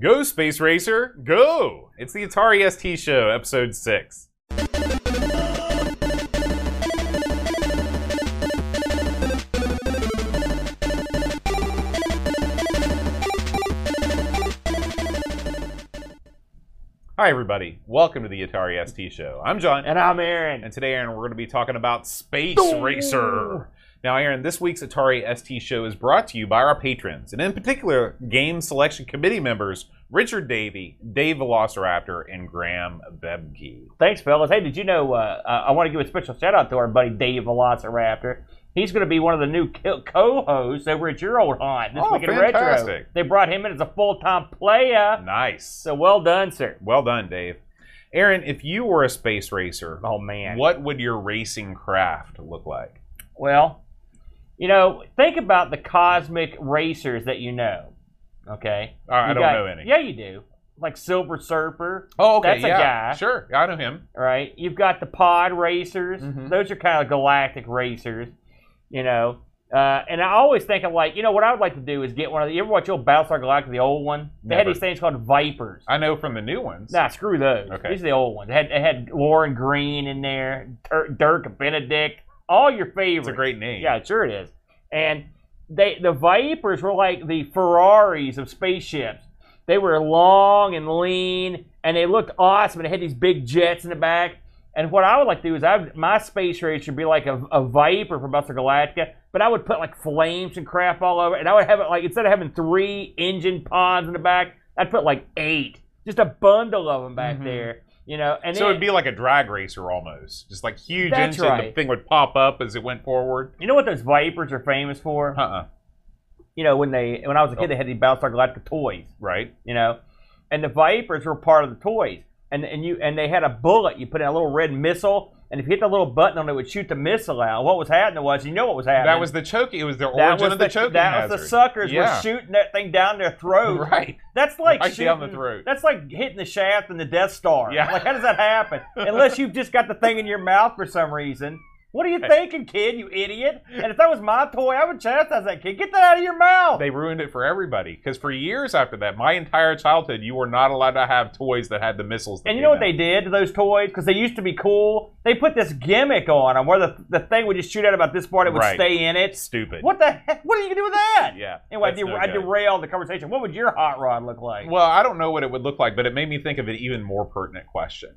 Go, Space Racer, go! It's the Atari ST Show, Episode 6. Hi, everybody. Welcome to the Atari ST Show. I'm John. And I'm Aaron. And today, Aaron, we're going to be talking about Space Racer. Now, Aaron, this week's Atari ST show is brought to you by our patrons, and in particular, Game Selection Committee members Richard Davey, Dave Velociraptor, and Graham Bebke. Thanks, fellas. Hey, did you know? Uh, I want to give a special shout out to our buddy Dave Velociraptor. He's going to be one of the new co-hosts over at your old haunt this Oh, week in fantastic. retro. They brought him in as a full-time player. Nice. So well done, sir. Well done, Dave. Aaron, if you were a space racer, Oh man. what would your racing craft look like? Well, you know, think about the cosmic racers that you know. Okay. Uh, I don't got- know any. Yeah, you do. Like Silver Surfer, Oh, okay. That's a yeah. guy. Sure. I know him. right? You've got the pod racers. Mhm. Those are kind of galactic racers, you know. Uh, and I always think of like, you know, what I would like to do is get one of the. You ever watch old Battlestar Galactica, the old one? They had these things called Vipers. I know from the new ones. Nah, screw those. Okay. These are the old ones. They had, they had Lorne Greene in there, Dirk Benedict, all your favorites. It's a great name. Yeah, it sure it is. And they the Vipers were like the Ferraris of spaceships. They were long and lean, and they looked awesome. And they had these big jets in the back. And what I would like to do is, I would, my space race should be like a, a Viper from Battlestar Galactica, but I would put like flames and crap all over, it. and I would have it like instead of having three engine pods in the back, I'd put like eight, just a bundle of them back Mhm. there, you know. And so then, it'd be like a drag racer almost. Just like huge engine. The thing would pop up as it went forward. you know what those Vipers are famous for? Uh-uh. You know, when they when I was a Oh. kid, they had these Battlestar Galactica toys. Right? you know, and the Vipers were part of the toys, and and you and they had a bullet. You put in a little red missile, and if you hit the little button on it, it would shoot the missile out. What was happening was, you know what was happening. That was the choking. It was the origin was of the, the, choking that hazard. was the suckers Yeah. were shooting that thing down their throat. Right. That's like Right shooting, down the throat. That's like hitting the shaft in the Death Star. Yeah. Like how does that happen? Unless you've just got the thing in your mouth for some reason. What are you thinking, kid? You idiot! And if that was my toy, I would chastise that kid. Get that out of your mouth. They ruined it for everybody because for years after that, my entire childhood, you were not allowed to have toys that had the missiles. That And you know what came they did to those toys? Because they used to be cool. They put this gimmick on them where the, the thing would just shoot out about this part, it would Right. stay in out? it. Stupid. What the heck? What are you going to do with that? Yeah. Anyway, I, no I derailed the conversation. What would your hot rod look like? Well, I don't know what it would look like, but it made me think of an even more pertinent question.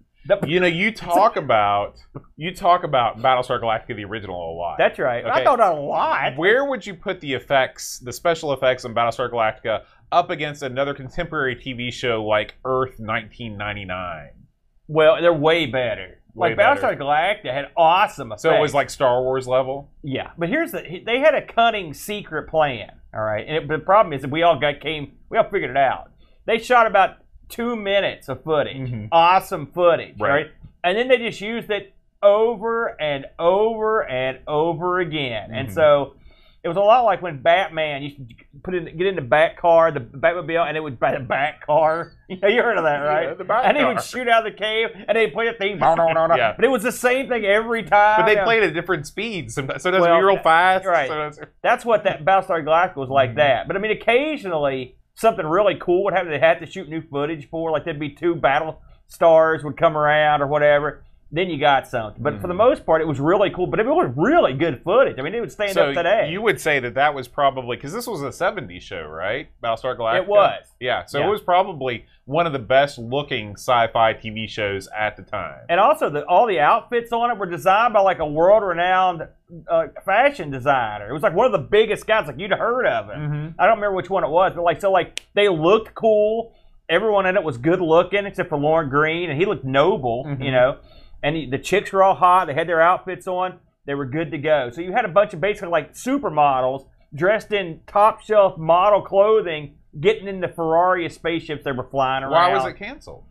You know, you talk about you talk about Battlestar Galactica, the original, a lot. That's right. I thought a lot. Where would you put the effects, the special effects on Battlestar Galactica, up against another contemporary TV show like Earth 1999? Well, they're way better. Way like. Battlestar Galactica had awesome effects. So it was like Star Wars level. yeah, but here's the they had a cunning secret plan. All right, and it, the problem is that we all got came we all figured it out. They shot about two minutes of footage, Mhm. awesome footage, Right. right. And then they just used it over and over and over again. And Mhm. so it was a lot like when Batman used to put in get in the back car, the Batmobile, and it would buy the back car. You know, you heard of that, right? Yeah, the back and he would shoot out of the cave, and they play the theme. No, no, no, no. Yeah. But it was the same thing every time. But they Yeah. played at different speeds. Sometimes, sometimes Well, real fast. right. sometimes- That's what that Battlestar Galactica was like Mhm. that. But I mean, occasionally something really cool would happen. They had to shoot new footage for, like there'd be two battle stars would come around or whatever. Then you got something. But for the Mhm. most part, it was really cool. But it was really good footage. I mean, it would stand so up today. you would say that that was probably because this was a '70s show, right? Battlestar Galactica. It was. Yeah. So Yeah. it was probably one of the best looking sci-fi TV shows at the time. and also, the, all the outfits on it were designed by like a world-renowned uh, fashion designer. It was like one of the biggest guys. Like you'd heard of him. Mm-hmm. I don't remember which one it was, but like so like they looked cool. Everyone in it was good looking except for Lorne Greene, and he looked noble, Mhm. you know. And the chicks were all hot. They had their outfits on. They were good to go. So you had a bunch of basically like supermodels dressed in top shelf model clothing, getting in the Ferrari spaceships they were flying around. Why was it canceled?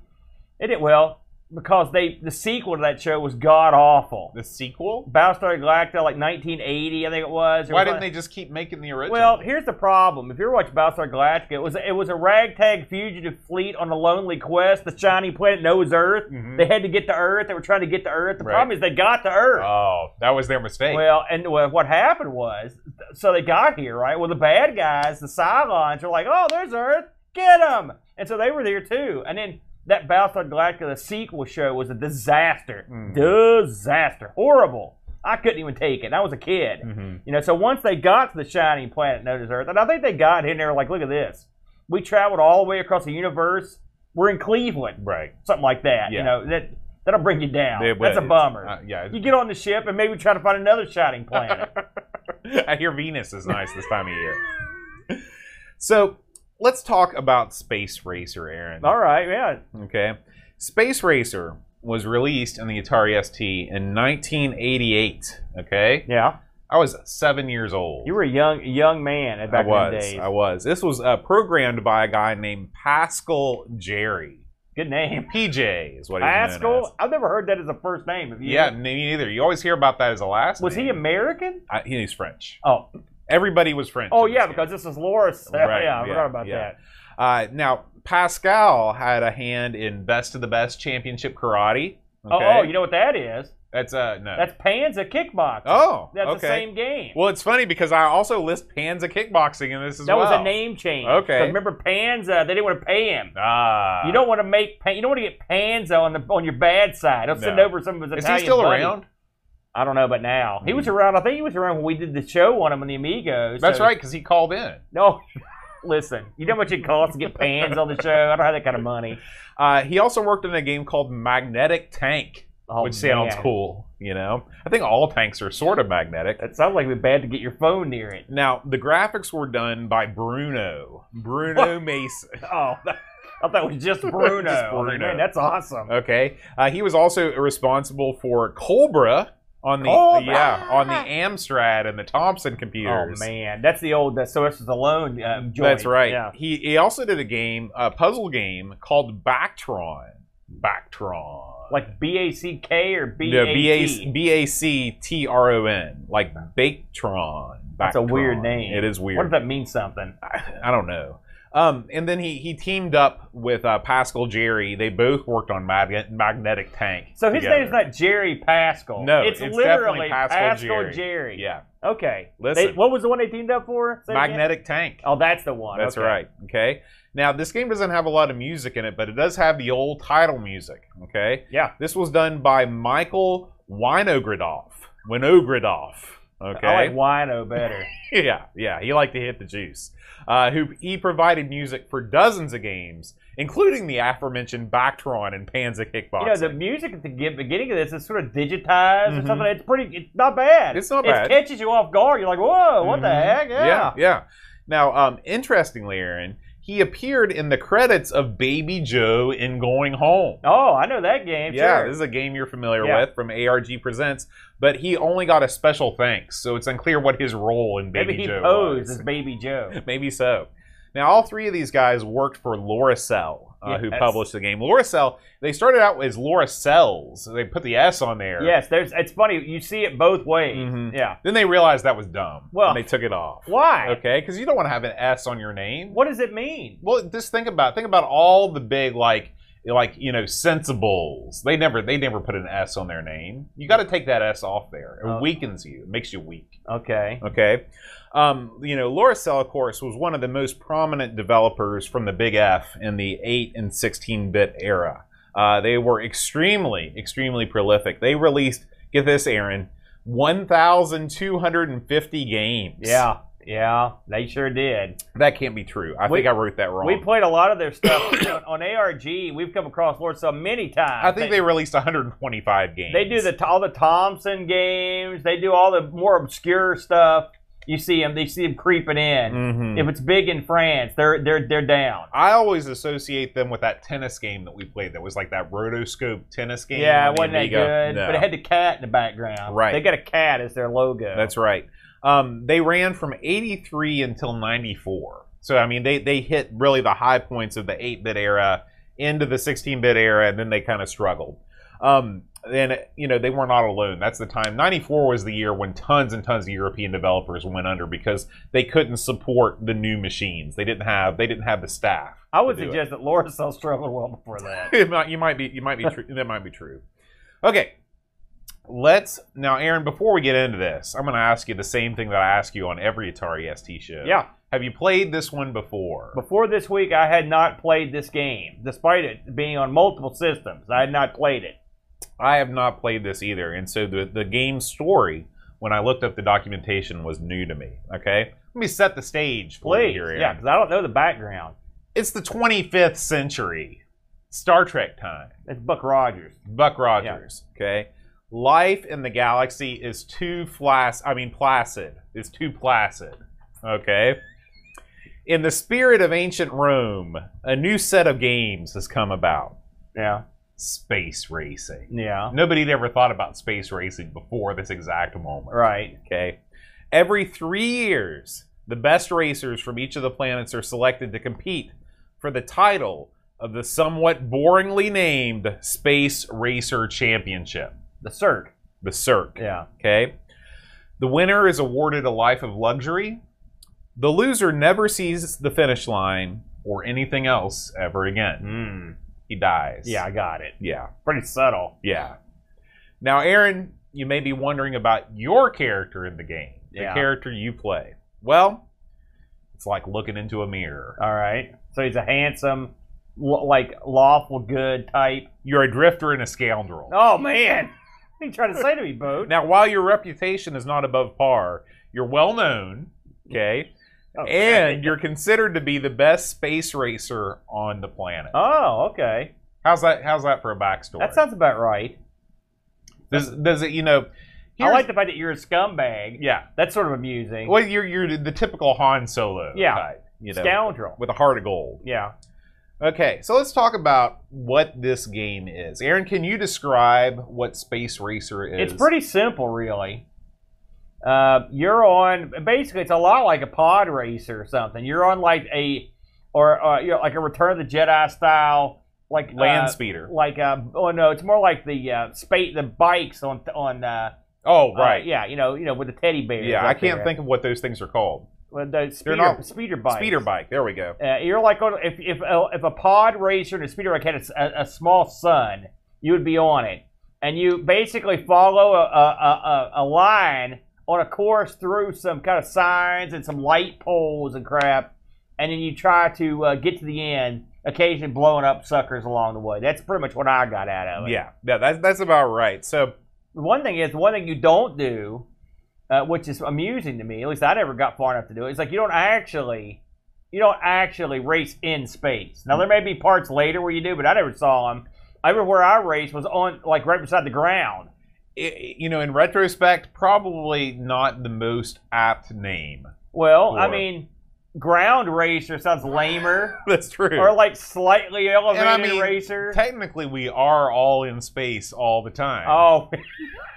It did well because they the sequel to that show was god awful. The sequel? Battlestar Galactica, like 1980, I think it was. Why didn't they just keep making the original? Well, here's the problem. If you ever watched Battlestar Galactica, it was it was a ragtag fugitive fleet on a lonely quest. The shiny planet knows Earth. Mhm. They had to get to Earth. They were trying to get to Earth. The Right. problem is they got to Earth. oh, that was their mistake. Well, and well, what happened was, so they got here, right? Well, the bad guys, the Cylons, are like, "Oh, there's Earth, get them!" And so they were there too. And then that Battlestar Galactica, sequel show, was a disaster. Mm. Disaster. Horrible. I couldn't even take it. I was a kid. Mhm. You know, so once they got to the shining planet known as Earth, and I think they got in there like, look at this. We traveled all the way across the universe. We're in Cleveland. Right. Something like that. You know, that that'll bring you down. It- That's a bummer. uh, yeah. you get on the ship and maybe try to find another shining planet. I hear Venus is nice this time of year. So let's talk about Space Racer, Aaron. all right, yeah. Okay. Space Racer was released in the Atari ST in 1988. Okay. Yeah. I was seven years old. You were a young young man at back I was. in the days. I was. This was uh, programmed by a guy named Pascal Jerry. Good name. PJ is what he's known as. Pascal? I've never heard that as a first name. Have you? Yeah, me neither. You always hear about that as a last Was name. he American? I, he's French. Oh, Everybody was French. oh yeah, because this is Loris. Right, yeah, I forgot about that. Uh, now, Pascal had a hand in Best of the Best Championship Karate. Oh, Okay? Oh, you know what that is? That's uh no. That's Panza Kickboxing. oh, That's okay. the same game. Well, it's funny because I also list Panza Kickboxing in this as that well. was a name change. Okay. remember Panza? They didn't want to pay him. Ah, you don't want to make you don't want to get Panza on the on your bad side. He'll send No. over some of his Is Italian he still buddies. around? I don't know, but now he was around. I think he was around when we did the show on him on the Amigos. That's so- right, because he called in. No, listen. You know how much it costs to get Pans on the show? I don't have that kind of money. Uh, he also worked in a game called Magnetic Tank, Oh, which sounds man. cool. You know, I think all tanks are sort of magnetic. That sounds like it'd be bad to get your phone near it. Now, the graphics were done by Bruno. Bruno Mason. Oh, I thought it was just Bruno. Just I was like, Bruno. man, that's awesome. Okay. Uh, he was also responsible for Cobra on the Cobra! yeah on the Amstrad and the Thomson computers. Oh man, that's the old uh, Sylvester Stallone uh, joint. That's right. Yeah. He he also did a game, a puzzle game called Bactron. Bactron. Like B A C K or B No, A B A T. B A C T R O N, like Bactron. That's a weird name. It is weird. What if that means something? I, I don't know. Um, and then he, he teamed up with uh, Pascal Jerry. They both worked on Mag- Magnetic Tank. So his together. name's not Jerry Pascal. No, it's, it's literally Pascal Pascal Jerry. Jerry. Yeah, Okay. Listen. They- what was the one they teamed up for? Say it again? Magnetic Tank. Oh, that's the one. That's Okay. right. Okay. Now this game doesn't have a lot of music in it, but it does have the old title music. Okay. Yeah. This was done by Michael Winogradoff. Winogradoff. Okay. I like Wino better. yeah, yeah. He liked to hit the juice. Uh, who he provided music for dozens of games, including the aforementioned Bactron and Panza Kickboxing. You know, the music at the beginning of this is sort of digitized Mhm. or something. It's pretty. It's not bad. It's not bad. It catches you off guard. You're like, whoa, what the Mhm. heck? Yeah. yeah, yeah. Now, um, interestingly, Aaron, he appeared in the credits of Baby Jo in Going Home. Oh, I know that game. Yeah, sure. this is a game you're familiar Yeah. with from ARG Presents, but he only got a special thanks, so it's unclear what his role in Baby Maybe he Joe posed was. as Baby Jo. Maybe so. Now, all three of these guys worked for Loriciel, uh, who published the game. Loriciel, they started out as Loriciels. So they put the S on there. Yes, there's. It's funny. You see it both ways. Mhm. Yeah. Then they realized that was dumb. Well- and they took it off. Why? Okay, because you don't want to have an S on your name. What does it mean? Well, just think about think about all the big like like you know sensibles. They never they never put an S on their name. You got to take that S off there. It Oh. weakens you. It makes you weak. Okay. Okay. Um, you know, Loriciel, of course, was one of the most prominent developers from the Big F in the 8 and 16 bit era. Uh, they were extremely, extremely prolific. They released, get this, Aaron, 1,250 games. Yeah. Yeah. They sure did. That can't be true. I We- think I wrote that wrong. We played a lot of their stuff on, on ARG. We've come across Lord so many times. I think they released 125 games. They do the all the Thomson games. They do all the more obscure stuff. You see them. They see them creeping in. Mhm. If it's big in France, they're they're they're down. I always associate them with that tennis game that we played. That was like that rotoscope tennis game. Yeah, it wasn't that good, No. but it had the cat in the background. Right. They got a cat as their logo. That's right. Um, they ran from 83 until 94. So, I mean, they, they hit really the high points of the 8 bit era into the 16 bit era, and then they kind of struggled. Um, and, you know, they were not alone. That's the time. 94 was the year when tons and tons of European developers went under because they couldn't support the new machines. They didn't have they didn't have the staff. I would do it. suggest that Loriciel struggled well before that. might, you might be you might be true. that might be true. Okay, let's now, Aaron. Before we get into this, I'm going to ask you the same thing that I ask you on every Atari ST show. yeah. Have you played this one before? Before this week, I had not played this game, despite it being on multiple systems. I had not played it. I have not played this either, and so the the game story, when I looked up the documentation, was new to me. Okay, let me set the stage for you Please, here. yeah, because I don't know the background. It's the 25th century, Star Trek time. It's Buck Rogers. Buck Rogers. Okay, life in the galaxy is too flas. I mean, placid. It's too placid. Okay. In the spirit of ancient Rome, a new set of games has come about. Yeah, Space racing. yeah, Nobody had ever thought about space racing before this exact moment. right. Okay. Every three years, the best racers from each of the planets are selected to compete for the title of the somewhat boringly named Space Racer Championship, The Cirque. the Cirque. Yeah, Okay. The winner is awarded a life of luxury. The loser never sees the finish line or anything else ever again. mm. He dies. yeah, I got it. Yeah. Pretty subtle. Yeah. Now, Aaron, you may be wondering about your character in the game, the Yeah. character you play. Well, it's like looking into a mirror. All right. So he's a handsome, like lawful good type. You're a drifter and a scoundrel. Oh man, are you trying to say to me, Boat? Now, while your reputation is not above par, you're well known, okay, oh, Okay. and you're considered to be the best space racer on the planet. oh, okay. How's that? How's that for a backstory? That sounds about right. does, does it? You know, I like the fact that you're a scumbag. Yeah. That's sort of amusing. Well, you're you're the typical Han Solo Yeah. type. You know, Scoundrel. with a heart of gold. Yeah. Okay, so let's talk about what this game is. Aaron, can you describe what Space Racer is? It's pretty simple, really. Uh, you're on basically it's a lot like a pod racer or something. You're on like a or uh, you know, like a Return of the Jedi style like land uh, speeder. like uh oh no, it's more like the uh, space the bikes on on uh, Oh, uh, right. yeah, you know, you know with the teddy bears. yeah, I can't there. think of what those things are called. Well, the speeder, not- speeder bikes. Speeder bike. There we go. Uh, you're like on, if if a, if a pod racer and a speeder bike had a small sun, you would be on it, and you basically follow a, a, a, a line on a course through some kind of signs and some light poles and crap, and then you try to uh, get to the end, occasionally blowing up suckers along the way. That's pretty much what I got out of it. Yeah, yeah, that's that's about right. So, one thing is, one thing you don't do, uh, which is amusing to me, at least I never got far enough to do it. it, is like you don't actually, you don't actually race in space. Now there may be parts later where you do, but I never saw them. Everywhere I raced was on like right beside the ground. i you know, in retrospect, probably not the most apt name. Well, I mean, ground racer sounds lamer, That's true. or like slightly elevated I mean, racer. Technically, we are all in space all the time. oh,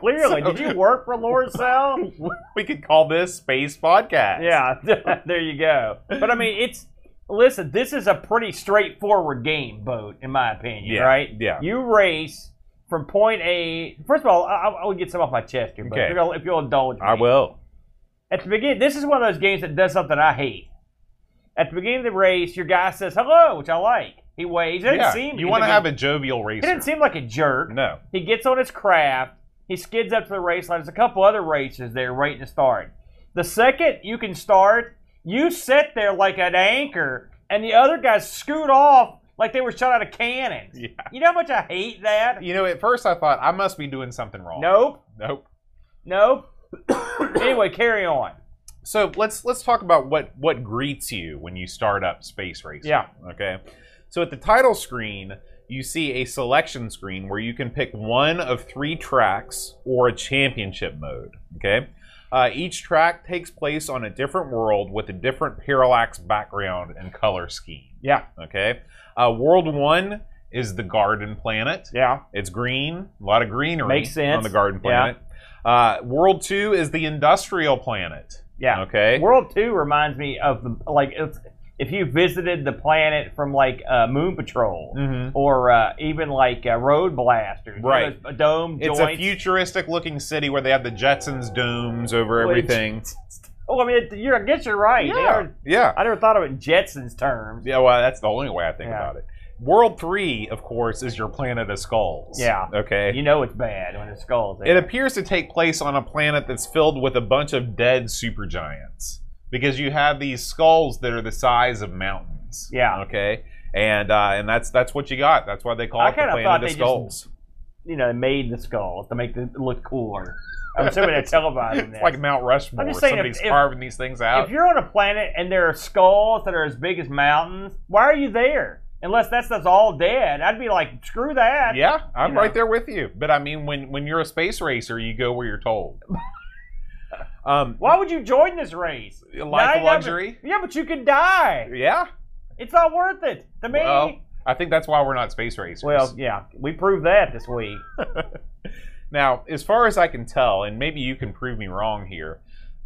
clearly, So- did you work for Loriciel? we could call this Space Podcast. Yeah, there you go. But I mean, it's listen. This is a pretty straightforward game, boat, in my opinion. Yeah, Right? yeah. You race from point A. First of all, I, I will get some off my chest here, but Okay. if, you'll, if you'll indulge me, I will. At the beginning, this is one of those games that does something I hate. At the beginning of the race, your guy says hello, which I like. He waves. Doesn't Yeah, seem you want to have a jovial racer. He didn't seem like a jerk. no. He gets on his craft. He skids up to the race line. There's a couple other races there waiting to start. The second you can start, you sit there like an anchor, and the other guys scoot off like they were shot out of cannons. Yeah. You know how much I hate that? You know, at first I thought I must be doing something wrong. Nope. Nope. Nope. anyway, carry on. So let's let's talk about what what greets you when you start up Space Racer. Yeah. Okay. So at the title screen, you see a selection screen where you can pick one of three tracks or a championship mode. Okay. Uh, each track takes place on a different world with a different parallax background and color scheme. Yeah. Okay. Uh, world one is the Garden Planet. Yeah. It's green, a lot of greenery Makes sense. on the Garden Yeah. Planet. Uh, world two is the Industrial Planet. Yeah. Okay. World Two reminds me of the like it's, if you visited the planet from like uh, Moon Patrol Mhm. or uh, even like uh, Road Blasters, You know Right. those dome It's joints. a futuristic looking city where they have the Jetsons domes over everything. Oh, I mean, it- you're, I guess you're right. Yeah. Yeah. I never thought of it in Jetsons terms. Yeah, well, that's the only way I think Yeah. about it. World three, of course, is your planet of skulls. Yeah. Okay. You know it's bad when it's skulls. It appears to take place on a planet that's filled with a bunch of dead supergiants. Because you have these skulls that are the size of mountains. Yeah. Okay. And uh, and that's that's what you got. That's why they call I it the planet thought of they just- skulls. You know, they made the skulls to make it look cooler. I'm assuming they're televising it's this. like Mount Rushmore. I'm just saying, if- Somebody's if- carving these things out. if you're on a planet and there are skulls that are as big as mountains, why are you there? Unless that's that's all dead, I'd be like, screw that. Yeah, I'm You know. right there with you. But I mean, when when you're a space racer, you go where you're told. um, Why would you join this race? life Now, I of never- luxury. yeah, but you could die. Yeah. It's not worth it to me. Well, I think that's why we're not space racers. Well, yeah, we proved that this week. now, as far as I can tell, and maybe you can prove me wrong here,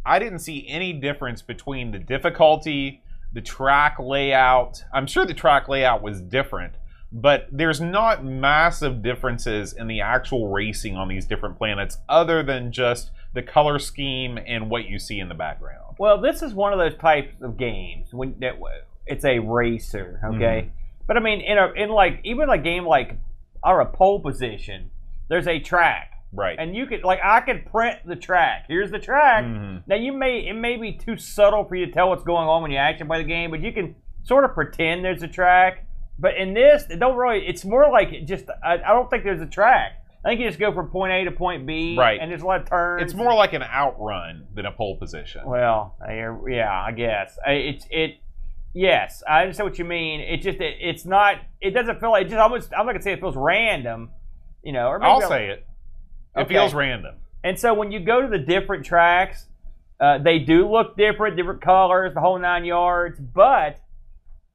I didn't see any difference between the difficulty, the track layout. I'm sure the track layout was different, but there's not massive differences in the actual racing on these different planets other than just the color scheme and what you see in the background. Well, this is one of those types of games when that it's a racer, okay. But I mean, in a in like even a game like or a pole position, there's a track, Right. and you could like I could print the track. Here's the track. Mhm. Now you may it may be too subtle for you to tell what's going on when you actually play the game, but you can sort of pretend there's a track. But in this, it don't really. It's more like it just. I, I don't think there's a track. I think you just go from point A to point B, Right. And there's a lot of turns. It's more like an outrun than a pole position. Well, yeah, I guess it's it. Yes, I understand what you mean. It just it, it's not. It doesn't feel like it just almost. I'm not gonna say it feels random, you know. Or maybe I'll say it. It Okay. feels random. And so when you go to the different tracks, uh, they do look different, different colors, the whole nine yards. But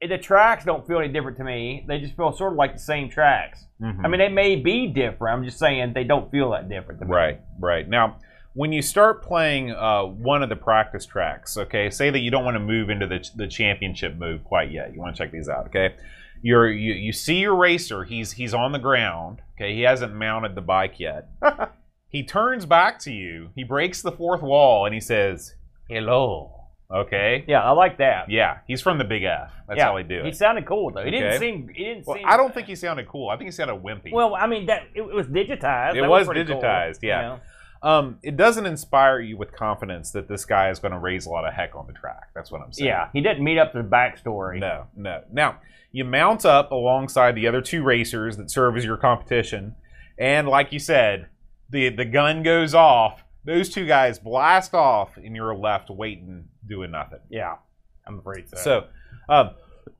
the tracks don't feel any different to me. They just feel sort of like the same tracks. Mhm. I mean, they may be different. I'm just saying they don't feel that different to me. Right, right. Now, when you start playing uh, one of the practice tracks, okay, say that you don't want to move into the, the championship move quite yet. You want to check these out, okay? You're, you you see your racer. He's he's on the ground. Okay, he hasn't mounted the bike yet. he turns back to you. He breaks the fourth wall and he says, "Hello." Okay. Yeah, I like that. Yeah, he's from the Big F. That's yeah, how they do it. He sounded cool though. He Okay. didn't seem. He didn't Well, seem. I don't think he sounded cool. I think he sounded wimpy. Well, I mean that it, was digitized. It That was cool, digitized, yeah. you know? Um, it doesn't inspire you with confidence that this guy is going to raise a lot of heck on the track. That's what I'm saying. Yeah, he didn't meet up to the backstory. No, no. Now, you mount up alongside the other two racers that serve as your competition, and like you said, the the gun goes off. Those two guys blast off, and you're left waiting, doing nothing. Yeah, I'm afraid so. So, um,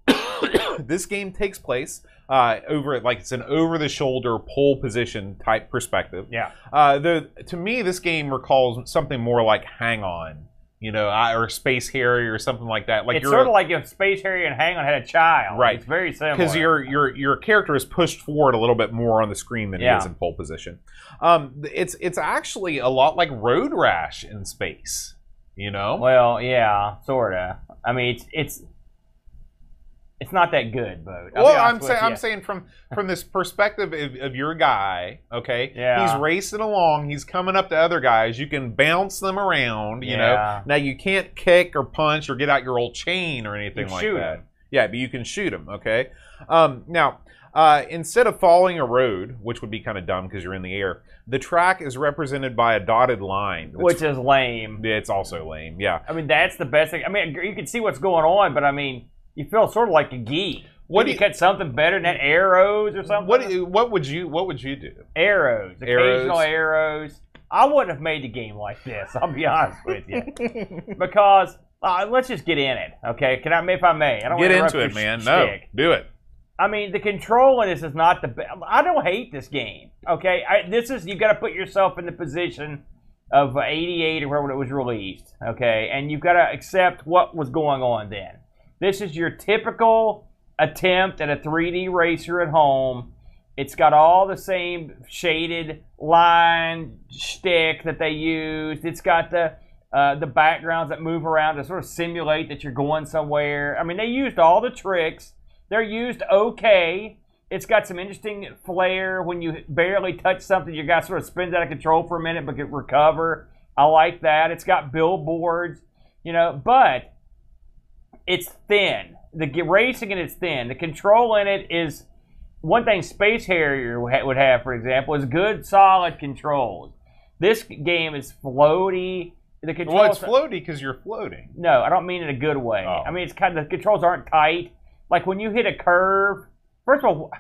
this game takes place uh, over like it's an over-the-shoulder pole position type perspective. yeah, Uh, the to me, this game recalls something more like Hang On, you know, I- or Space Harrier or something like that. Like it's you're sort of like if Space Harrier and Hang On had a child. Right. It's very similar. because your your your character is pushed forward a little bit more on the screen than Yeah. he is in pole position. Um, it's it's actually a lot like Road Rash in space. You know, Well, yeah, sorta. I mean, it's it's it's not that good, but well, I'm saying I'm saying from from this perspective of, of your guy, okay, Yeah. he's racing along, he's coming up to other guys, you can bounce them around, you Yeah. know. Now you can't kick or punch or get out your old chain or anything You like shoot that. 'em. Yeah, but you can shoot them, okay. Um, now. Uh, instead of following a road, which would be kind of dumb because you're in the air, the track is represented by a dotted line. which is lame. it's also lame. Yeah. I mean, that's the best thing. I mean, you can see what's going on, but I mean, you feel sort of like a geek. What do you you- cut something better than that arrows or something? What what would you what would you do? arrows, Arrows. occasional arrows. I wouldn't have made the game like this. I'll be honest with you, because uh, let's just get in it, okay? Can I, if I may? I don't Get into it, man. sh- No, shtick. do it. I mean, the control in this is not the best. I don't hate this game. Okay, I, this is you've got to put yourself in the position of '88 or wherever it was released. Okay, and you've got to accept what was going on then. This is your typical attempt at a 3D racer at home. It's got all the same shaded line shtick that they used. It's got the uh, the backgrounds that move around to sort of simulate that you're going somewhere. I mean, they used all the tricks. They're used okay. It's got some interesting flair when you barely touch something. Your guy sort of spins out of control for a minute but can recover. I like that. It's got billboards, you know, but it's thin. The racing in it's thin. The control in it is one thing Space Harrier would have, for example, is good, solid controls. This game is floaty. the controls. Well, it's floaty because you're floating. No, I don't mean in a good way. Oh. I mean it's kind of the controls aren't tight. Like when you hit a curve. First of all,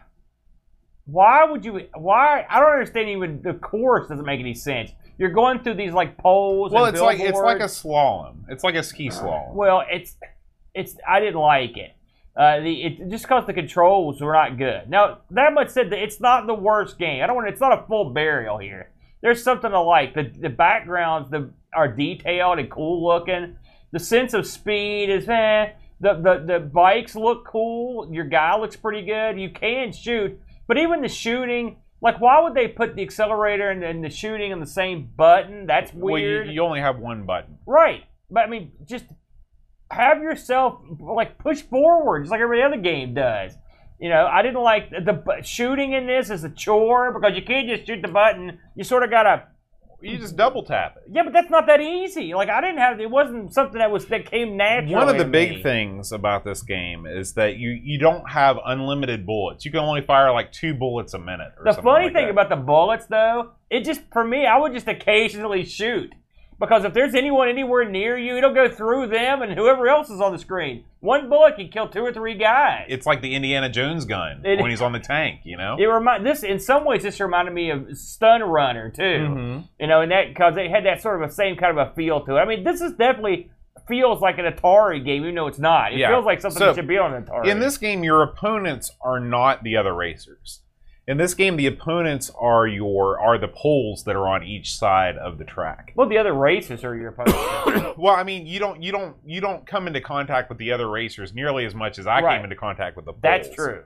why would you? Why I don't understand. Even the course doesn't make any sense. You're going through these like poles. Well, and it's like it's like a slalom. It's like a ski slalom. Well, it's it's. I didn't like it. Uh, the it just because the controls were not good. Now that much said, that it's not the worst game. I don't want. It's not a full burial here. There's something to like. The the backgrounds the are detailed and cool looking. The sense of speed is eh. The, the the bikes look cool. Your guy looks pretty good. You can shoot, but even the shooting. Like, why would they put the accelerator and, and the shooting on the same button? That's weird. Well, you, weird. you only have one button. Right. But I mean, just have yourself like push forward, just like every other game does. You know, I didn't like the bu- shooting in this is a chore because you can't just shoot the button. You sort of gotta. You just double tap it. Yeah, but that's not that easy. Like I didn't have. It wasn't something that was that came naturally. One of the big me. things about this game is that you you don't have unlimited bullets. You can only fire like two bullets a minute. Or The funny like thing that. about the bullets, though, it just for me, I would just occasionally shoot because if there's anyone anywhere near you, it'll go through them and whoever else is on the screen. One bullet can kill two or three guys. it's like the Indiana Jones gun It- when he's on the tank. You know. It remind this in some ways. This reminded me of Stun Runner too. Mhm. You know, and that because it had that sort of a same kind of a feel to it. I mean, this is definitely feels like an Atari game, even though it's not. It Yeah. feels like something So, that should be on an Atari. In this game, your opponents are not the other racers. In this game, the opponents are your are the poles that are on each side of the track. well, the other races are your opponents. Well, I mean, you don't you don't you don't come into contact with the other racers nearly as much as I Right. came into contact with the poles. That's true.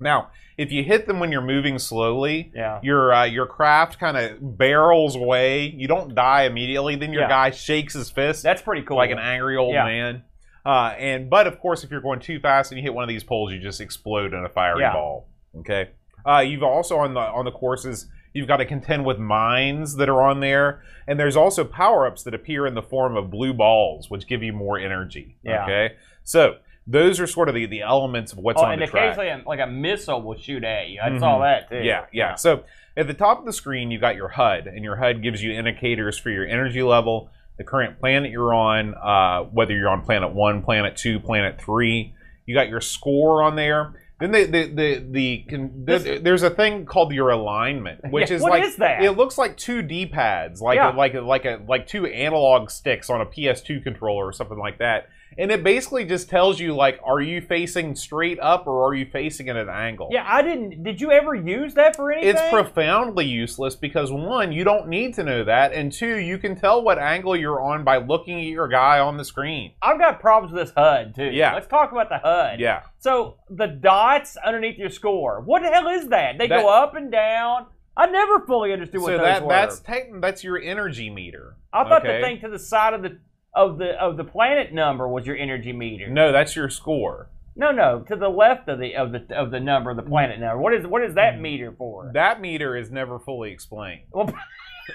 Now, if you hit them when you're moving slowly, Yeah. your uh, your craft kind of barrels away. You don't die immediately. Then your Yeah. guy shakes his fist That's pretty cool. like an angry old Yeah. man. Uh, and but of course, if you're going too fast and you hit one of these poles, you just explode in a fiery ball. Okay. Uh, you've also on the on the courses you've got to contend with mines that are on there, and there's also power ups that appear in the form of blue balls, which give you more energy. Yeah. Okay. So those are sort of the, the elements of what's oh, on and the track. occasionally, like a missile will shoot at you. I Mhm. saw that too. Yeah, yeah. So at the top of the screen, you've got your HUD, and your HUD gives you indicators for your energy level, the current planet you're on, uh, whether you're on planet one, planet two, planet three. You got your score on there. Then the the the, the, can, This- there's a thing called your alignment, which Yeah, is what like is that? it looks like two D pads, like Yeah. a, like a, like a like two analog sticks on a PS2 controller or something like that. And it basically just tells you like, are you facing straight up or are you facing at an angle? Yeah, I didn't. Did you ever use that for anything? It's profoundly useless because one, you don't need to know that, and two, you can tell what angle you're on by looking at your guy on the screen. I've got problems with this HUD too. Yeah. Let's talk about the HUD. Yeah, So the dots underneath your score. What the hell is that? They That- go up and down. I never fully understood what so those that were. that's techn- that's your energy meter. I thought okay? the thing to the side of the of the of the planet number was your energy meter. No, that's your score. No, no, to the left of the of the of the number, the planet number. What is what is that mm. meter for? That meter is never fully explained. Well,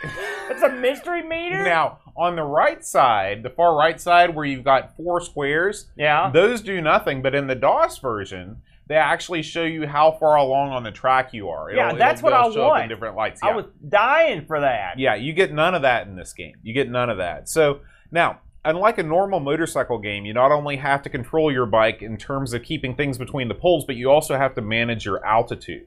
it's a mystery meter. Now, on the right side, the far right side, where you've got four squares, yeah. those do nothing. But in the DOS version, they actually show you how far along on the track you are. Yeah, that's what they'll I want. different lights. I was dying for that. Yeah, you get none of that in this game. You get none of that. So now, unlike a normal motorcycle game, you not only have to control your bike in terms of keeping things between the poles, but you also have to manage your altitude.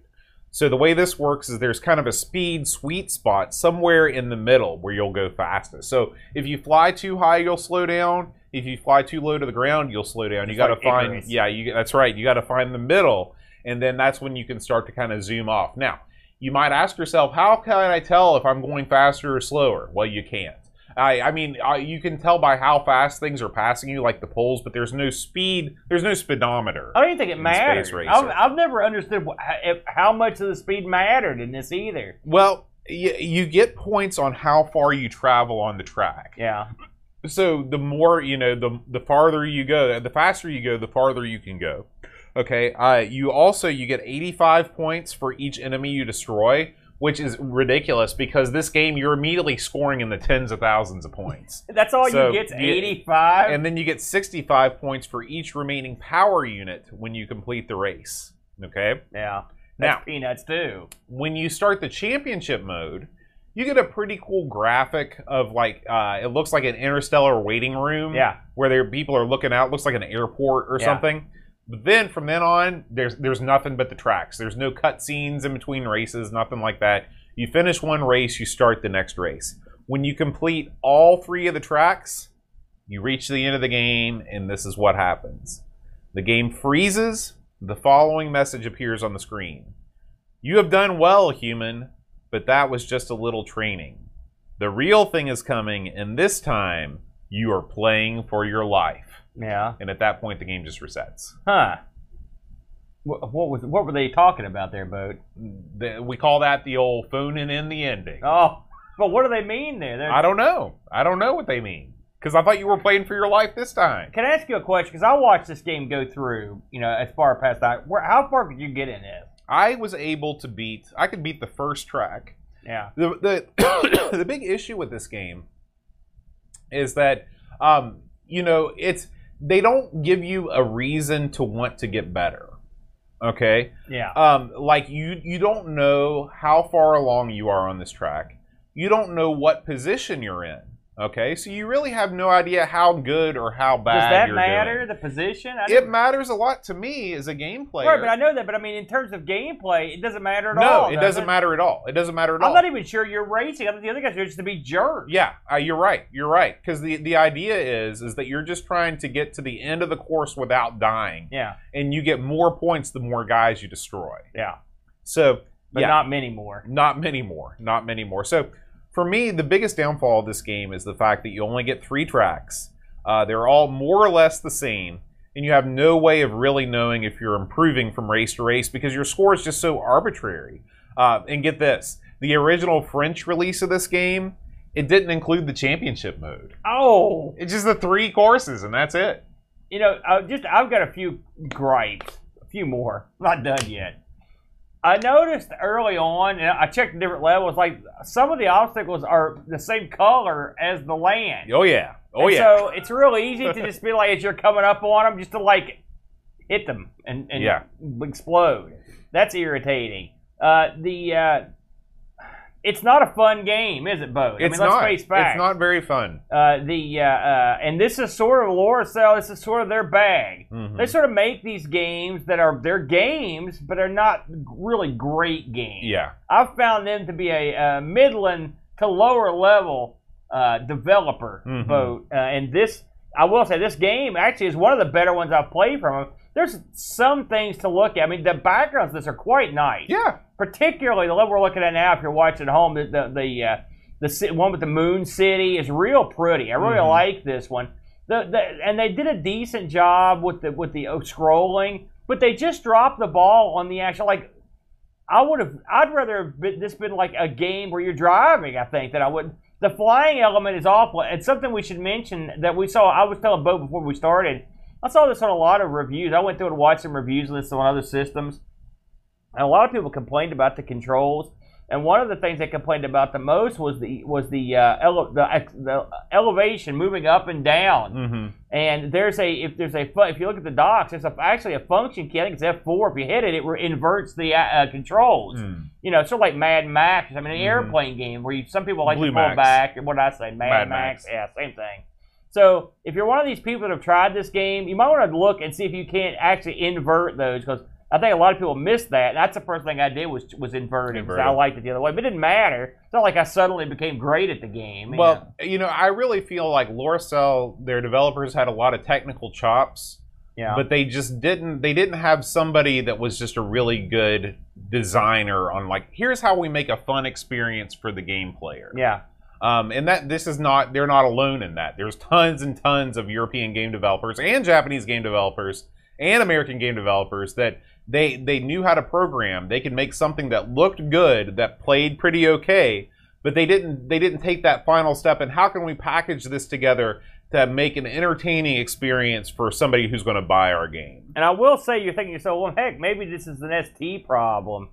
So the way this works is there's kind of a speed sweet spot somewhere in the middle where you'll go fastest. So if you fly too high, you'll slow down. If you fly too low to the ground, you'll slow down. you got to like find Icarus. yeah, you that's right. You got to find the middle and then that's when you can start to kind of zoom off. Now, you might ask yourself, how can I tell if I'm going faster or slower? Well, you can't. I, I mean, uh, you can tell by how fast things are passing you, like the poles, but there's no speed. There's no speedometer. I don't even think it in mattered. Space Racer. I've, I've never understood wh- how much of the speed mattered in this either. Well, y- you get points on how far you travel on the track. Yeah. So the more you know, the the farther you go, the faster you go, the farther you can go. Okay. Uh, you also you get 85 points for each enemy you destroy, which is ridiculous because this game you're immediately scoring in the tens of thousands of points. That's all So, you get 85. And then you get 65 points for each remaining power unit when you complete the race. Okay? yeah. Now- That's peanuts too. When you start the championship mode, you get a pretty cool graphic of like uh, it looks like an interstellar waiting room. Yeah. where there people are looking out. Looks like an airport or Yeah. something. But then from then on, there's there's nothing but the tracks. There's no cutscenes in between races, nothing like that. You finish one race, you start the next race. When you complete all three of the tracks, you reach the end of the game, and this is what happens. The game freezes. The following message appears on the screen. You have done well, human, but that was just a little training. The real thing is coming, and this time you are playing for your life. Yeah. And at that point, the game just resets. Huh. What, what was what were they talking about there, boat? The- We call that the old phoning in the ending. Oh, but what do they mean there? They're- I don't know. I don't know what they mean. Because I thought you were playing for your life this time. Can I ask you a question? Because I watched this game go through, you know, as far past that. Where, how far could you get in this? I was able to beat. I could beat the first track. Yeah. The the the big issue with this game is that um, you know it's they don't give you a reason to want to get better. Okay, Yeah. um, like you you don't know how far along you are on this track. You don't know what position you're in. Okay, so you really have no idea how good or how bad Does that matter? doing. The position? It matters a lot to me as a game player. Right, but I know that. But I mean, in terms of gameplay, it doesn't matter at no, all. it does doesn't matter at all. It doesn't matter at all. I'm not even sure you're racing. I think the other guys are just to be jerks. Yeah, uh, you're right. You're right. Because the the idea is is that you're just trying to get to the end of the course without dying, Yeah. and you get more points the more guys you destroy. Yeah. So, But yeah, not many more. not many more. Not many more. So, for me, the biggest downfall of this game is the fact that you only get three tracks. Uh, they're all more or less the same, and you have no way of really knowing if you're improving from race to race because your score is just so arbitrary. Uh, and get this: the original French release of this game, it didn't include the championship mode. Oh, It's just the three courses, and that's it. you know, I just I've got a few gripes, a few more. I'm not done yet. I noticed early on, and I checked the different levels. Like some of the obstacles are the same color as the land. Oh yeah. Oh And yeah. So it's real easy to just be like, as you're coming up on them, just to like hit them and, and Yeah. explode. That's irritating. Uh, the uh, it's not a fun game, is it, Bo? I it's mean, let's not. face facts. It's not very fun. Uh, the uh, uh, and this is sort of Loriciel. This is sort of their bag. Mhm. They sort of make these games that are they're games, but are not really great games. Yeah. I've found them to be a, uh midland to lower level uh, developer Mhm. boat. Uh, and this, I will say, this game actually is one of the better ones I've played from them. There's some things to look at. I mean, the backgrounds of this are quite nice. Yeah. Particularly the level we're looking at now. If you're watching at home, the the the, uh, the one with the Moon City is real pretty. I really Mhm. like this one. The, the and they did a decent job with the with the uh, scrolling, but they just dropped the ball on the actual like. I would have. I'd rather have been, this been like a game where you're driving. I think that I would. The flying element is awful. It's something we should mention that we saw. I was telling Bo before we started. I saw this on a lot of reviews. I went through and watched some reviews of this on other systems, and a lot of people complained about the controls. And one of the things they complained about the most was the was the uh, ele- the, the elevation moving up and down. Mm-hmm. And there's a if there's a if you look at the docs, it's a, actually a function key. I think it's F4. If you hit it, it inverts the uh, uh, controls. Mm. You know, sort of like Mad Max. I mean, an Mhm. airplane game where you some people like Blue to pull Max. back. What did I say? Mad, Mad Max. Max. Yeah, same thing. So if you're one of these people that have tried this game, you might want to look and see if you can't actually invert those because I think a lot of people miss that. That's the first thing I did was was invert it I liked it the other way. But it didn't matter. It's not like I suddenly became great at the game. you know. Well, you know, I really feel like Loriciel, their developers had a lot of technical chops, yeah. but they just didn't. They didn't have somebody that was just a really good designer on like, here's how we make a fun experience for the game player. yeah. Um, and that this is not. They're not alone in that. There's tons and tons of European game developers and Japanese game developers and American game developers that they they knew how to program. They could make something that looked good, that played pretty okay, but they didn't they didn't take that final step. And how can we package this together to make an entertaining experience for somebody who's going to buy our game? And I will say, you're thinking yourself, well, heck, maybe this is an ST problem.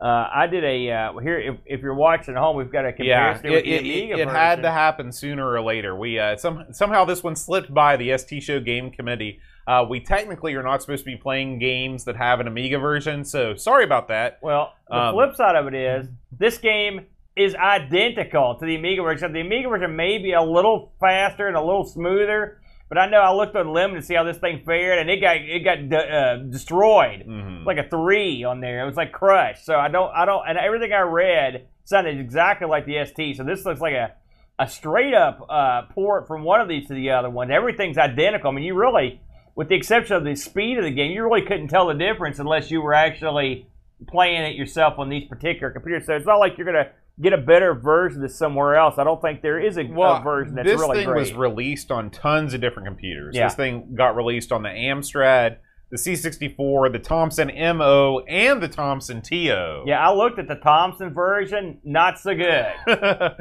Uh, I did a uh, here. If, if you're watching at home, we've got a Yeah, comparison it, with the it, Amiga it had to happen sooner or later. We uh, some somehow this one slipped by the ST Show Game Committee. Uh, we technically are not supposed to be playing games that have an Amiga version, so sorry about that. Well, the Um, flip side of it is this game is identical to the Amiga version. The Amiga version may be a little faster and a little smoother. But I know I looked on Lemon to see how this thing fared, and it got it got uh, destroyed, Mhm. like a three on there. It was like crushed. So I don't I don't and everything I read sounded exactly like the ST. So this looks like a a straight up uh, port from one of these to the other one. Everything's identical. I mean, you really, with the exception of the speed of the game, you really couldn't tell the difference unless you were actually playing it yourself on these particular computers. So it's not like you're gonna get a better version of somewhere else. I don't think there is a, a Well, version that's this really thing great. was released on tons of different computers. Yeah. This thing got released on the Amstrad, the C64, the Thomson MO, and the Thomson TO. yeah, I looked at the Thomson version. Not so good.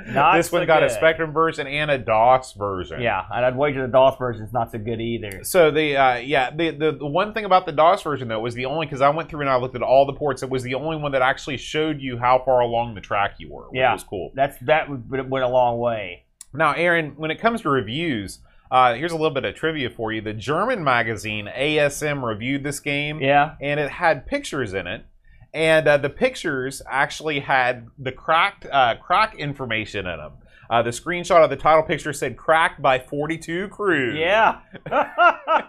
Not this one so got a. Spectrum version and a DOS version. Yeah, and I'd wager the DOS version's not so good either. So the uh, yeah the, the the one thing about the DOS version though was the only because I went through and I looked at all the ports. It was the only one that actually showed you how far along the track you were, which Yeah. was cool. That's that went a long way. Now, Aaron, when it comes to reviews, uh, here's a little bit of trivia for you. The German magazine ASM reviewed this game, Yeah. and it had pictures in it. And uh, the pictures actually had the cracked uh, crack information in them. Uh, the screenshot of the title picture said "cracked by 42 crew." Yeah.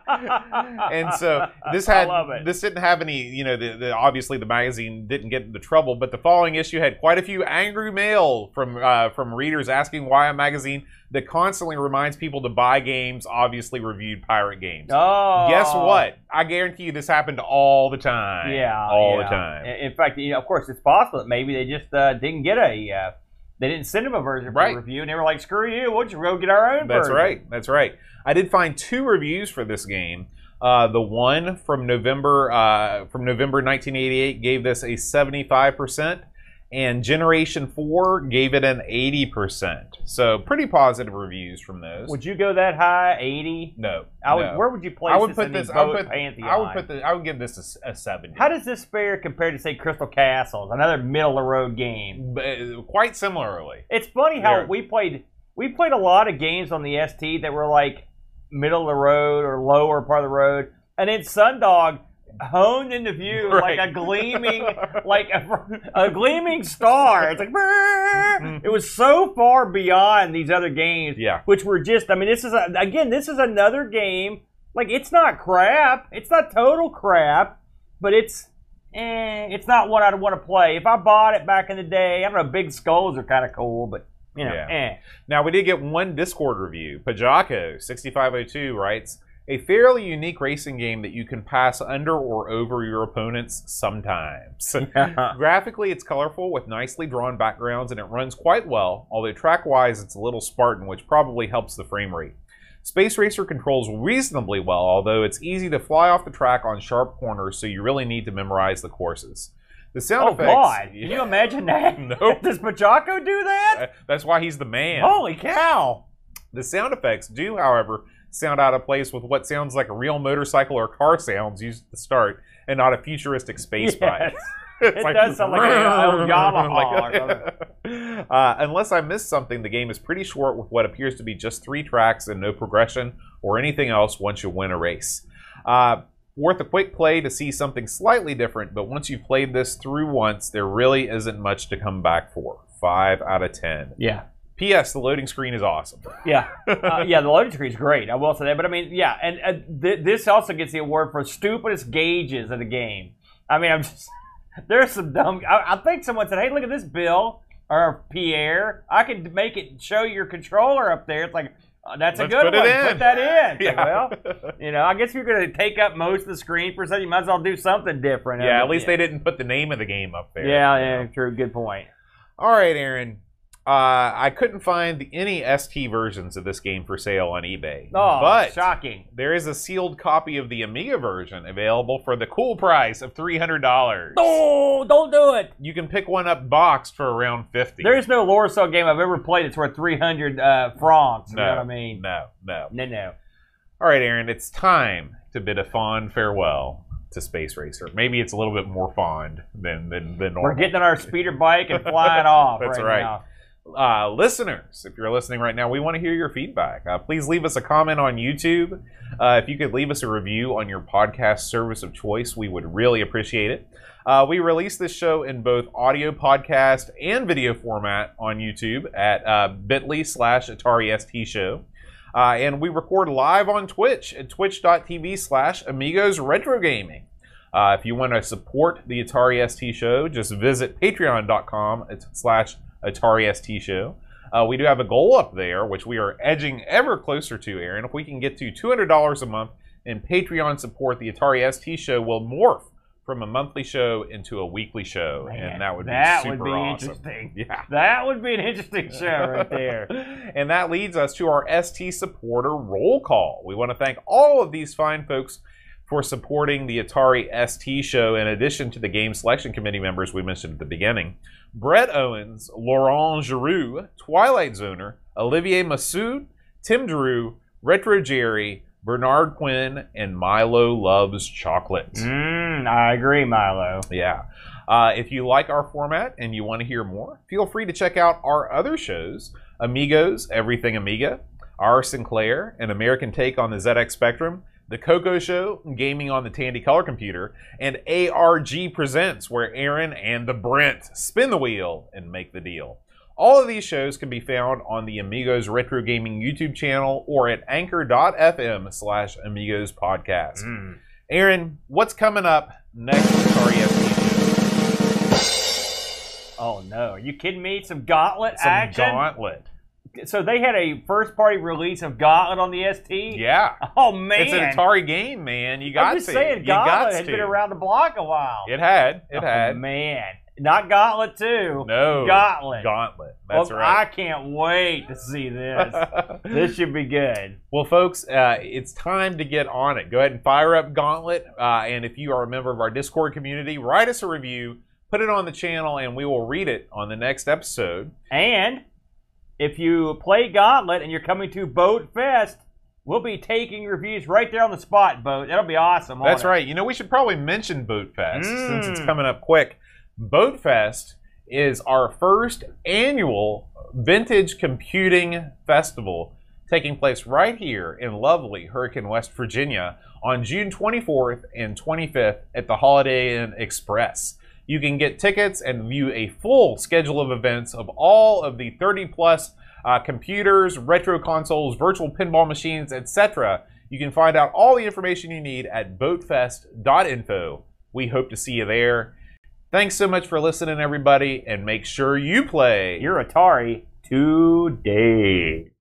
and so this I had love it. this didn't have any you know the, the obviously the magazine didn't get into trouble but the following issue had quite a few angry mail from uh, from readers asking why a magazine that constantly reminds people to buy games obviously reviewed pirate games Oh. guess what i guarantee you this happened all the time Yeah. all yeah. the time In in fact, you know, of course, it's possible that maybe they just uh, didn't get a. They didn't send him a version for Right. review, and they were like, "Screw you! We'll just go get our own That's version." right. That's right. I did find two reviews for this game. Uh, the one from November uh, from November 1988 gave this a 75 percent, and Generation Four gave it an 80 percent. So pretty positive reviews from those. Would you go that high? Eighty? no, I would. no. Where would you place I would this put this. I would put. pantheon? I would put the. I would give this a, a 70. How does this fare compared to say Crystal Castles, another middle of the road game? B- uh, quite similarly. It's funny how we played we played a lot of games on the ST that were like middle of the road or lower part of the road, and then Sundog honed into view Right. like a gleaming like a, a gleaming star. It's like "Brrr." it was so far beyond these other games, Yeah. which were just. I mean, this is a, again, this is another game. Like it's not crap. It's not total crap, but it's. Eh, it's not what I'd want to play. If I bought it back in the day, I don't know. Big skulls are kind of cool, but you know, Yeah. eh. Now we did get one Discord review. Pajako sixty five oh two writes a fairly unique racing game that you can pass under or over your opponents sometimes. Graphically, it's colorful with nicely drawn backgrounds and it runs quite well, although track wise, it's a little Spartan, which probably helps the frame rate. Space Racer controls reasonably well, although it's easy to fly off the track on sharp corners, so you really need to memorize the courses. The sound Oh effects. God! Can you imagine that? Nope. Does Pachako do that? That's why he's the man. Holy cow! The sound effects do, however, sound out of place with what sounds like a real motorcycle or car sounds used at the start, and not a futuristic space bike. Yes. It does sound like old Yamaha Like- uh, unless I missed something, the game is pretty short with what appears to be just three tracks and no progression or anything else once you win a race. Uh, worth a quick play to see something slightly different, but once you've played this through once, there really isn't much to come back for. Five out of ten. Yeah. P.S. The loading screen is awesome. Yeah, uh, yeah. The loading screen is great. I will say that. But I mean, yeah, and uh, th- this also gets the award for stupidest gauges of the game. I mean, I'm just there's some dumb. I, I think someone said, "Hey, look at this, Bill or Pierre. I can make it show your controller up there." It's like uh, that's Let's a good put one. Put that in. Yeah. Well, you know, I guess if you're going to take up most of the screen for something. you might as well do something different. yeah, at least they didn't put the name of the game up there. Yeah, yeah, true. Good point. All right, Aaron. Uh, I couldn't find any ST versions of this game for sale on eBay. Oh, but shocking. there is a sealed copy of the Amiga version available for the cool price of $300. Oh, don't do it. You can pick one up boxed for around 50 There is no Loriciel game I've ever played that's worth 300 uh, francs. You No. know what I mean? No, no. No, no. All right, Aaron, it's time to bid a fond farewell to Space Racer. Maybe it's a little bit more fond than than, than normal. We're getting on our speeder bike and flying off That's right, right. Uh, listeners, if you're listening right now, we want to hear your feedback. Uh, please leave us a comment on YouTube. Uh, if you could leave us a review on your podcast service of choice, we would really appreciate it. Uh, we release this show in both audio podcast and video format on YouTube at uh, bit.ly slash Atari ST Show. Uh, and we record live on Twitch at twitch.tv slash Amigos Retro Gaming. If you want to support the Atari ST Show, just visit patreon.com slash Atari ST Show. Uh, we do have a goal up there, which we are edging ever closer to, Aaron. If we can get to $200 a month in Patreon support, the Atari ST Show will morph from a monthly show into a weekly show, Man, and that would be that super would be awesome. interesting. Yeah. That would be an interesting show right there. and that leads us to our ST supporter roll call. We want to thank all of these fine folks for supporting the Atari ST show, in addition to the game selection committee members we mentioned at the beginning Brett Owens, Laurent Giroux, Twilight Zoner, Olivier Massoud, Tim Drew, Retro Jerry, Bernard Quinn, and Milo Loves Chocolate. Mm, I agree, Milo. Yeah. Uh, if you like our format and you want to hear more, feel free to check out our other shows Amigos, Everything Amiga, Our Sinclair, an American take on the ZX Spectrum, The Coco Show, Gaming on the Tandy Color Computer, and ARG Presents, where Aaron and the Brent spin the wheel and make the deal. All of these shows can be found on the Amigos Retro Gaming YouTube channel or at anchor.fm slash Amigos Podcast. Mm. Aaron, what's coming up next with Oh no, are you kidding me? Some Gauntlet Some action. Gauntlet. So they had a first party release of Gauntlet on the ST. Yeah. Oh man, It's an Atari game, man. You got I'm just to. saying, you Gauntlet has to. been around the block a while. It had. It Oh, had. man, not Gauntlet two. No. Gauntlet. Gauntlet. That's well, right. I can't wait to see this. this should be good. well, folks, uh, it's time to get on it. Go ahead and fire up Gauntlet. Uh, and if you are a member of our Discord community, write us a review, put it on the channel, and we will read it on the next episode. And if you play Gauntlet and you're coming to Boat Fest, we'll be taking reviews right there on the spot, Boat. That'll be awesome. That's it? right. You know, we should probably mention Boat Fest since it's Mm. coming up quick. Boat Fest is our first annual vintage computing festival taking place right here in lovely Hurricane, West Virginia on June 24th and 25th at the Holiday Inn Express. You can get tickets and view a full schedule of events of all of the 30 plus uh, computers, retro consoles, virtual pinball machines, etc. You can find out all the information you need at boatfest.info. We hope to see you there. Thanks so much for listening, everybody, and make sure you play. Your Atari today.